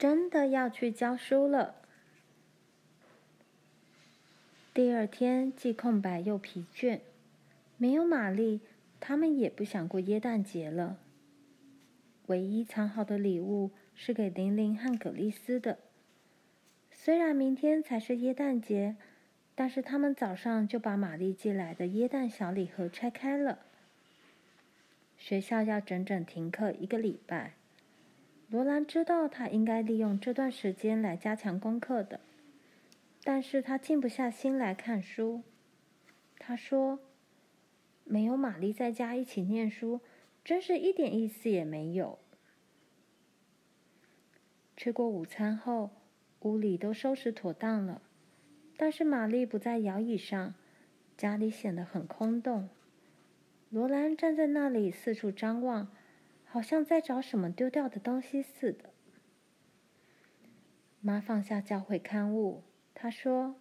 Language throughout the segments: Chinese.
真的要去教书了。第二天既空白又疲倦，没有玛丽，他们也不想过耶诞节了。唯一藏好的礼物是给玲玲和葛丽丝的。虽然明天才是耶诞节，但是他们早上就把玛丽寄来的耶诞小礼盒拆开了。学校要整整停课一个礼拜。罗兰知道他应该利用这段时间来加强功课的，但是他静不下心来看书。他说：“没有玛丽在家一起念书。”真是一点意思也没有。吃过午餐后，屋里都收拾妥当了，但是玛丽不在摇椅上，家里显得很空洞。罗兰站在那里四处张望，好像在找什么丢掉的东西似的。妈放下教会刊物，她说：“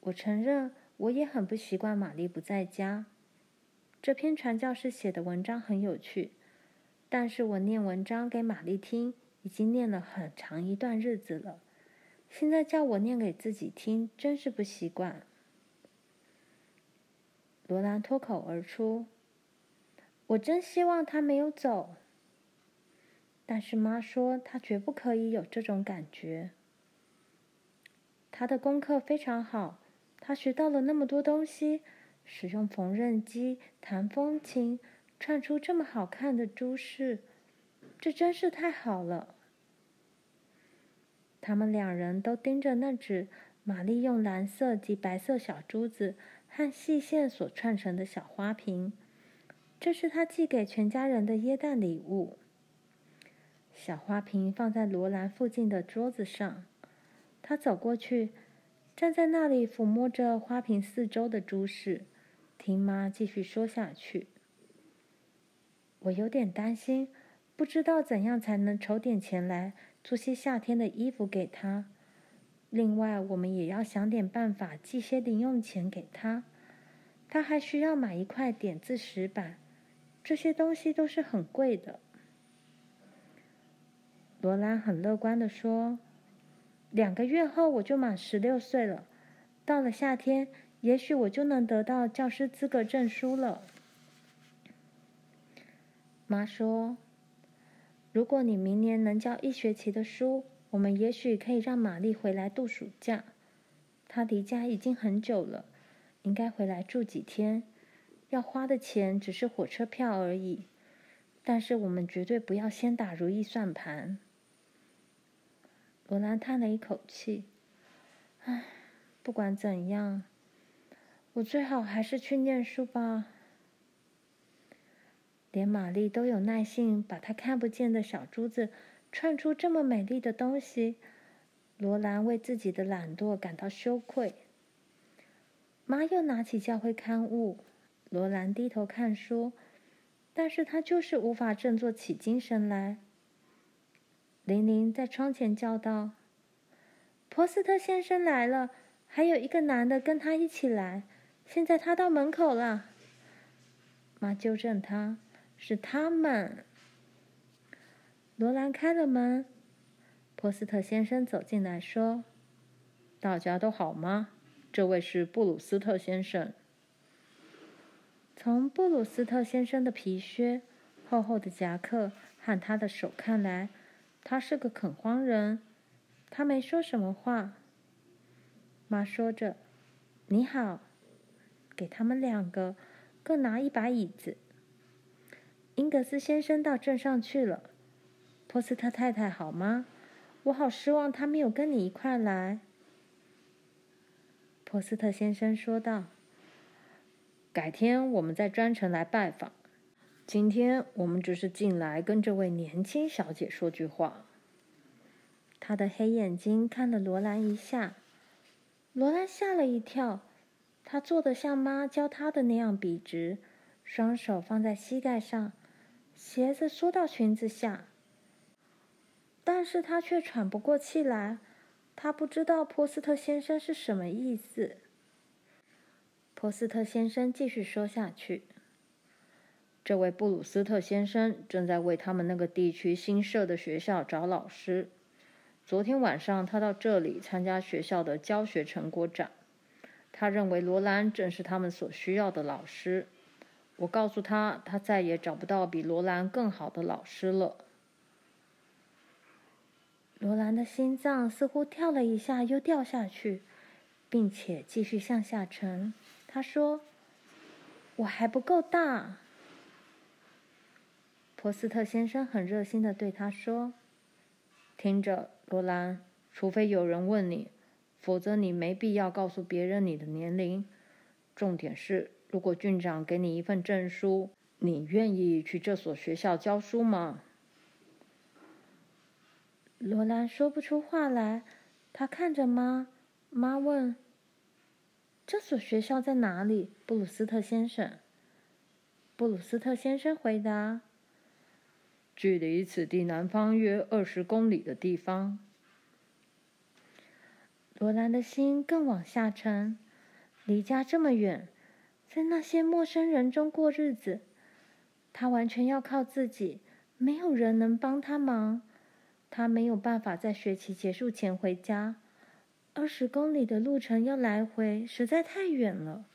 我承认，我也很不习惯玛丽不在家。”这篇传教士写的文章很有趣，但是我念文章给玛丽听，已经念了很长一段日子了。现在叫我念给自己听，真是不习惯。罗兰脱口而出：“我真希望他没有走。”但是妈说，他绝不可以有这种感觉。他的功课非常好，他学到了那么多东西。使用缝纫机弹风琴，串出这么好看的珠饰，这真是太好了。他们两人都盯着那只玛丽用蓝色及白色小珠子和细线所串成的小花瓶，这是他寄给全家人的耶诞礼物。小花瓶放在罗兰附近的桌子上，他走过去，站在那里抚摸着花瓶四周的珠饰。听妈继续说下去，我有点担心，不知道怎样才能筹点钱来做些夏天的衣服给他。另外，我们也要想点办法寄些零用钱给他。他还需要买一块点字石板，这些东西都是很贵的。罗兰很乐观地说：“两个月后我就满十六岁了，到了夏天。”也许我就能得到教师资格证书了。妈说：“如果你明年能教一学期的书，我们也许可以让玛丽回来度暑假。她离家已经很久了，应该回来住几天。要花的钱只是火车票而已，但是我们绝对不要先打如意算盘。”罗兰叹了一口气：“唉，不管怎样。”我最好还是去念书吧。连玛丽都有耐性把她看不见的小珠子串出这么美丽的东西，罗兰为自己的懒惰感到羞愧。妈又拿起教会刊物，罗兰低头看书，但是他就是无法振作起精神来。玲玲在窗前叫道：“波斯特先生来了，还有一个男的跟他一起来。”现在他到门口了，妈纠正他：“是他们。”罗兰开了门，波斯特先生走进来说：“大家都好吗？这位是布鲁斯特先生。”从布鲁斯特先生的皮靴、厚厚的夹克和他的手看来，他是个垦荒人。他没说什么话。妈说着：“你好。”给他们两个各拿一把椅子。英格斯先生到镇上去了。波斯特太太好吗？我好失望，他没有跟你一块来。波斯特先生说道：“改天我们再专程来拜访。今天我们只是进来跟这位年轻小姐说句话。”他的黑眼睛看了罗兰一下，罗兰吓了一跳。她坐得像妈教她的那样笔直，双手放在膝盖上，鞋子缩到裙子下。但是他却喘不过气来，他不知道波斯特先生是什么意思。波斯特先生继续说下去：“这位布鲁斯特先生正在为他们那个地区新设的学校找老师。昨天晚上，他到这里参加学校的教学成果展。他认为罗兰正是他们所需要的老师。我告诉他，他再也找不到比罗兰更好的老师了。罗兰的心脏似乎跳了一下，又掉下去，并且继续向下沉。他说：“我还不够大。”波斯特先生很热心地对他说：“听着，罗兰，除非有人问你，否则你没必要告诉别人你的年龄。重点是，如果郡长给你一份证书，你愿意去这所学校教书吗？”罗兰说不出话来，他看着妈，妈问：“这所学校在哪里？”布鲁斯特先生。布鲁斯特先生回答：“距离此地南方约二十公里的地方。”罗兰的心更往下沉，离家这么远，在那些陌生人中过日子，他完全要靠自己，没有人能帮他忙。他没有办法在学期结束前回家，二十公里的路程要来回，实在太远了。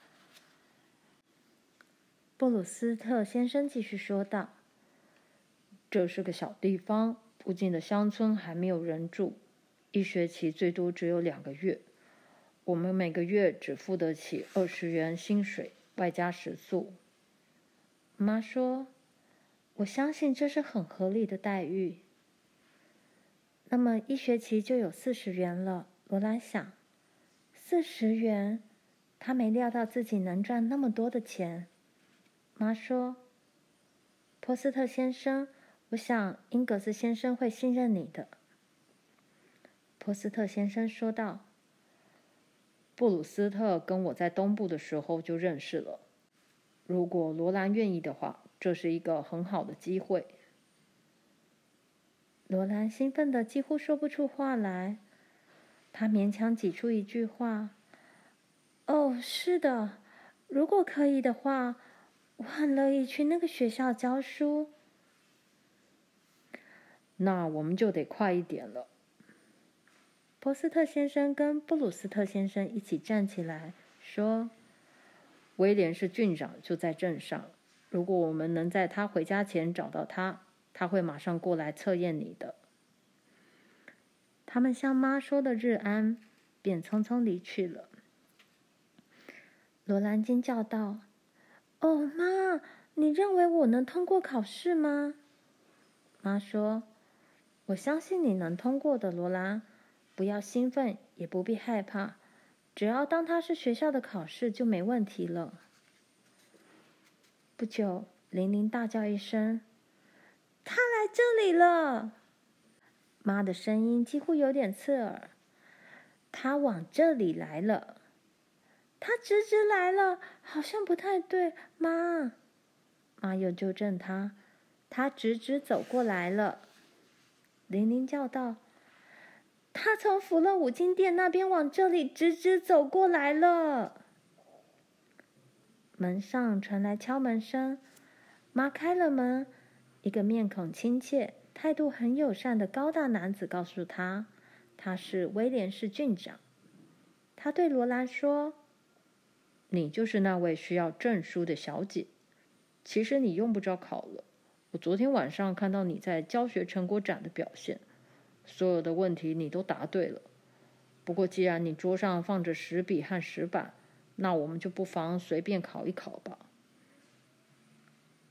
布鲁斯特先生继续说道：“这是个小地方，附近的乡村还没有人住，一学期最多只有两个月。我们每个月只付得起二十元薪水，外加食宿。”妈说：“我相信这是很合理的待遇。”那么一学期就有四十元了，罗兰想。四十元，他没料到自己能赚那么多的钱。妈说：“波斯特先生，我想英格斯先生会信任你的。”波斯特先生说道：“布鲁斯特跟我在东部的时候就认识了。如果罗兰愿意的话，这是一个很好的机会。”罗兰兴奋的几乎说不出话来，他勉强挤出一句话：“哦，是的，如果可以的话，我很乐意去那个学校教书。”那我们就得快一点了。波斯特先生跟布鲁斯特先生一起站起来说：“威廉是郡长就在镇上，如果我们能在他回家前找到他。”他会马上过来测验你的。他们向妈说的日安，便匆匆离去了。罗兰惊叫道：“哦，妈，你认为我能通过考试吗？”妈说：“我相信你能通过的，罗兰。不要兴奋，也不必害怕，只要当它是学校的考试，就没问题了。”不久，玲玲大叫一声。他来这里了，妈的声音几乎有点刺耳。他往这里来了，他直直来了，好像不太对。妈，妈又纠正他，他直直走过来了。玲玲叫道：“他从福乐五金店那边往这里直直走过来了。”门上传来敲门声，妈开了门。一个面孔亲切、态度很友善的高大男子告诉他：“他是威廉士郡长。”他对罗兰说：“你就是那位需要证书的小姐。其实你用不着考了。我昨天晚上看到你在教学成果展的表现，所有的问题你都答对了。不过既然你桌上放着石笔和石板，那我们就不妨随便考一考吧。”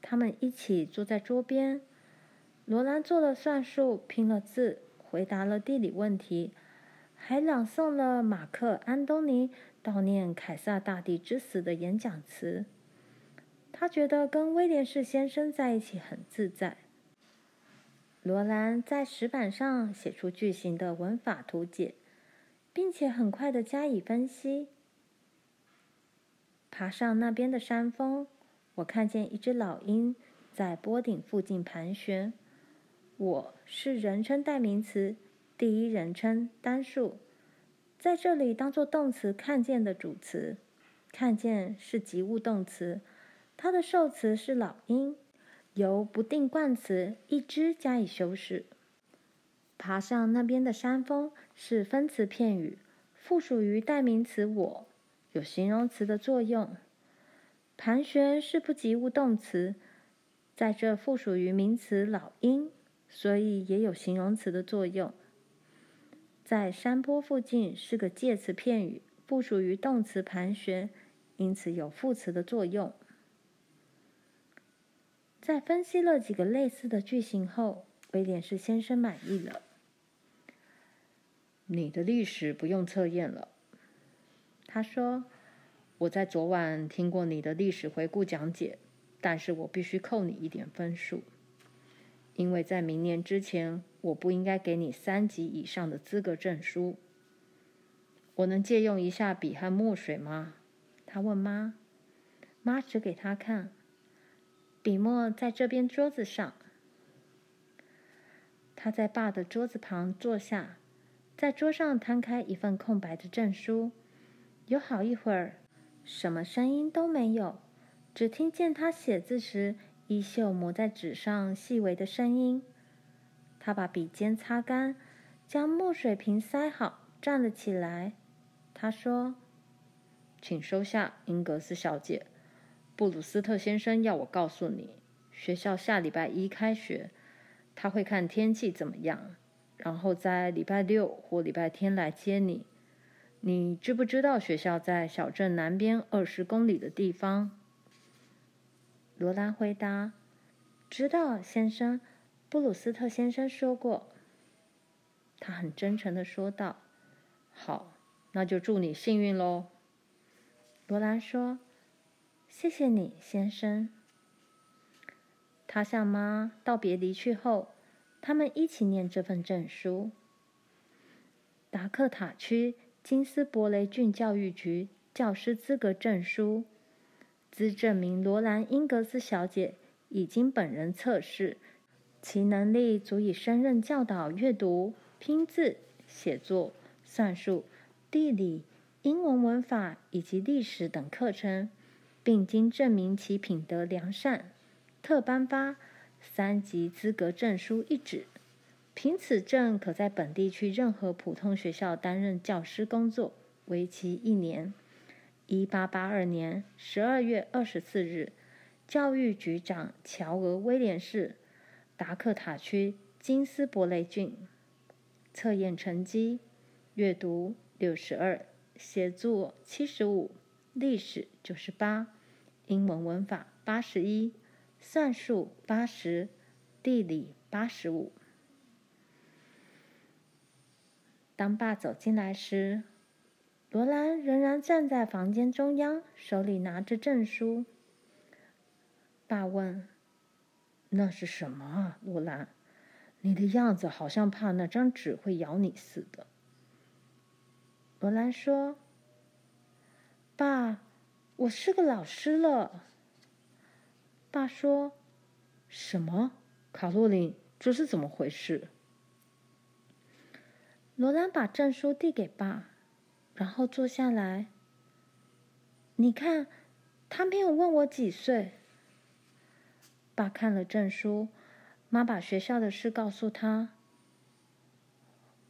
他们一起坐在桌边，罗兰做了算术，拼了字，回答了地理问题，还朗诵了马克·安东尼悼念凯撒大帝之死的演讲词。他觉得跟威廉士先生在一起很自在。罗兰在石板上写出句型的文法图解，并且很快地加以分析。爬上那边的山峰。我看见一只老鹰在坡顶附近盘旋。我是人称代名词，第一人称单数，在这里当做动词“看见”的主词。看见是及物动词，它的受词是老鹰，由不定冠词一只加以修饰。爬上那边的山峰是分词片语，附属于代名词我，有形容词的作用。盘旋是不及物动词，在这附属于名词老鹰，所以也有形容词的作用。在山坡附近是个介词片语，不属于动词盘旋，因此有副词的作用。在分析了几个类似的句型后，威廉士先生满意了。你的历史不用测验了，他说。我在昨晚听过你的历史回顾讲解，但是我必须扣你一点分数，因为在明年之前，我不应该给你三级以上的资格证书。我能借用一下笔和墨水吗？他问妈。妈指给他看，笔墨在这边桌子上。他在爸的桌子旁坐下，在桌上摊开一份空白的证书，有好一会儿。什么声音都没有，只听见他写字时衣袖磨在纸上细微的声音。他把笔尖擦干，将墨水瓶塞好，站了起来。他说：“请收下，英格斯小姐。布鲁斯特先生要我告诉你，学校下礼拜一开学，他会看天气怎么样，然后在礼拜六或礼拜天来接你。”你知不知道学校在小镇南边二十公里的地方？罗兰回答：“知道，先生。布鲁斯特先生说过。”他很真诚的说道：“好，那就祝你幸运喽。”罗兰说：“谢谢你，先生。”他向妈道别离去后，他们一起念这份证书。达克塔区。金斯伯雷郡教育局教师资格证书，兹证明罗兰·英格斯小姐已经本人测试，其能力足以胜任教导阅读、拼字、写作、算术、地理、英文文法以及历史等课程，并经证明其品德良善，特颁发三级资格证书一纸。凭此证，可在本地区任何普通学校担任教师工作，为期一年。一八八二年十二月二十四日，教育局长乔俄·威廉士，达克塔区金斯伯雷郡。测验成绩：阅读六十二，写作七十五，历史九十八，英文文法八十一，算术八十，地理八十五。当爸走进来时，罗兰仍然站在房间中央，手里拿着证书。爸问：“那是什么啊，罗兰？你的样子好像怕那张纸会咬你似的。”罗兰说：“爸，我是个老师了。”爸说：“什么？卡洛琳，这是怎么回事？”罗兰把证书递给爸，然后坐下来。你看，他没有问我几岁。爸看了证书，妈把学校的事告诉他。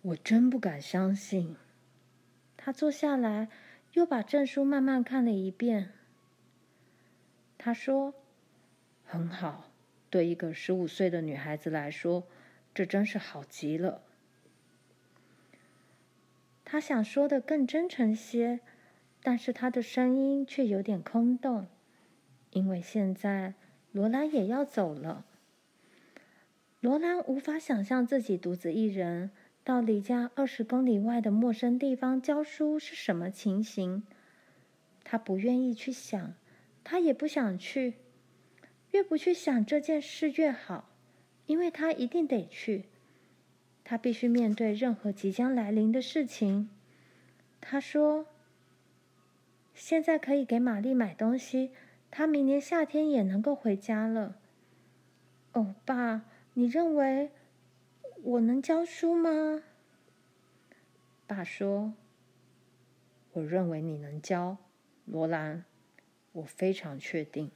我真不敢相信。他坐下来，又把证书慢慢看了一遍。他说：“很好，对一个十五岁的女孩子来说，这真是好极了。”他想说的更真诚些，但是他的声音却有点空洞，因为现在罗兰也要走了。罗兰无法想象自己独自一人到离家二十公里外的陌生地方教书是什么情形。他不愿意去想，他也不想去。越不去想这件事越好，因为他一定得去。他必须面对任何即将来临的事情。他说：“现在可以给玛丽买东西，她明年夏天也能够回家了。”哦，爸，你认为我能教书吗？爸说：“我认为你能教，罗兰，我非常确定。”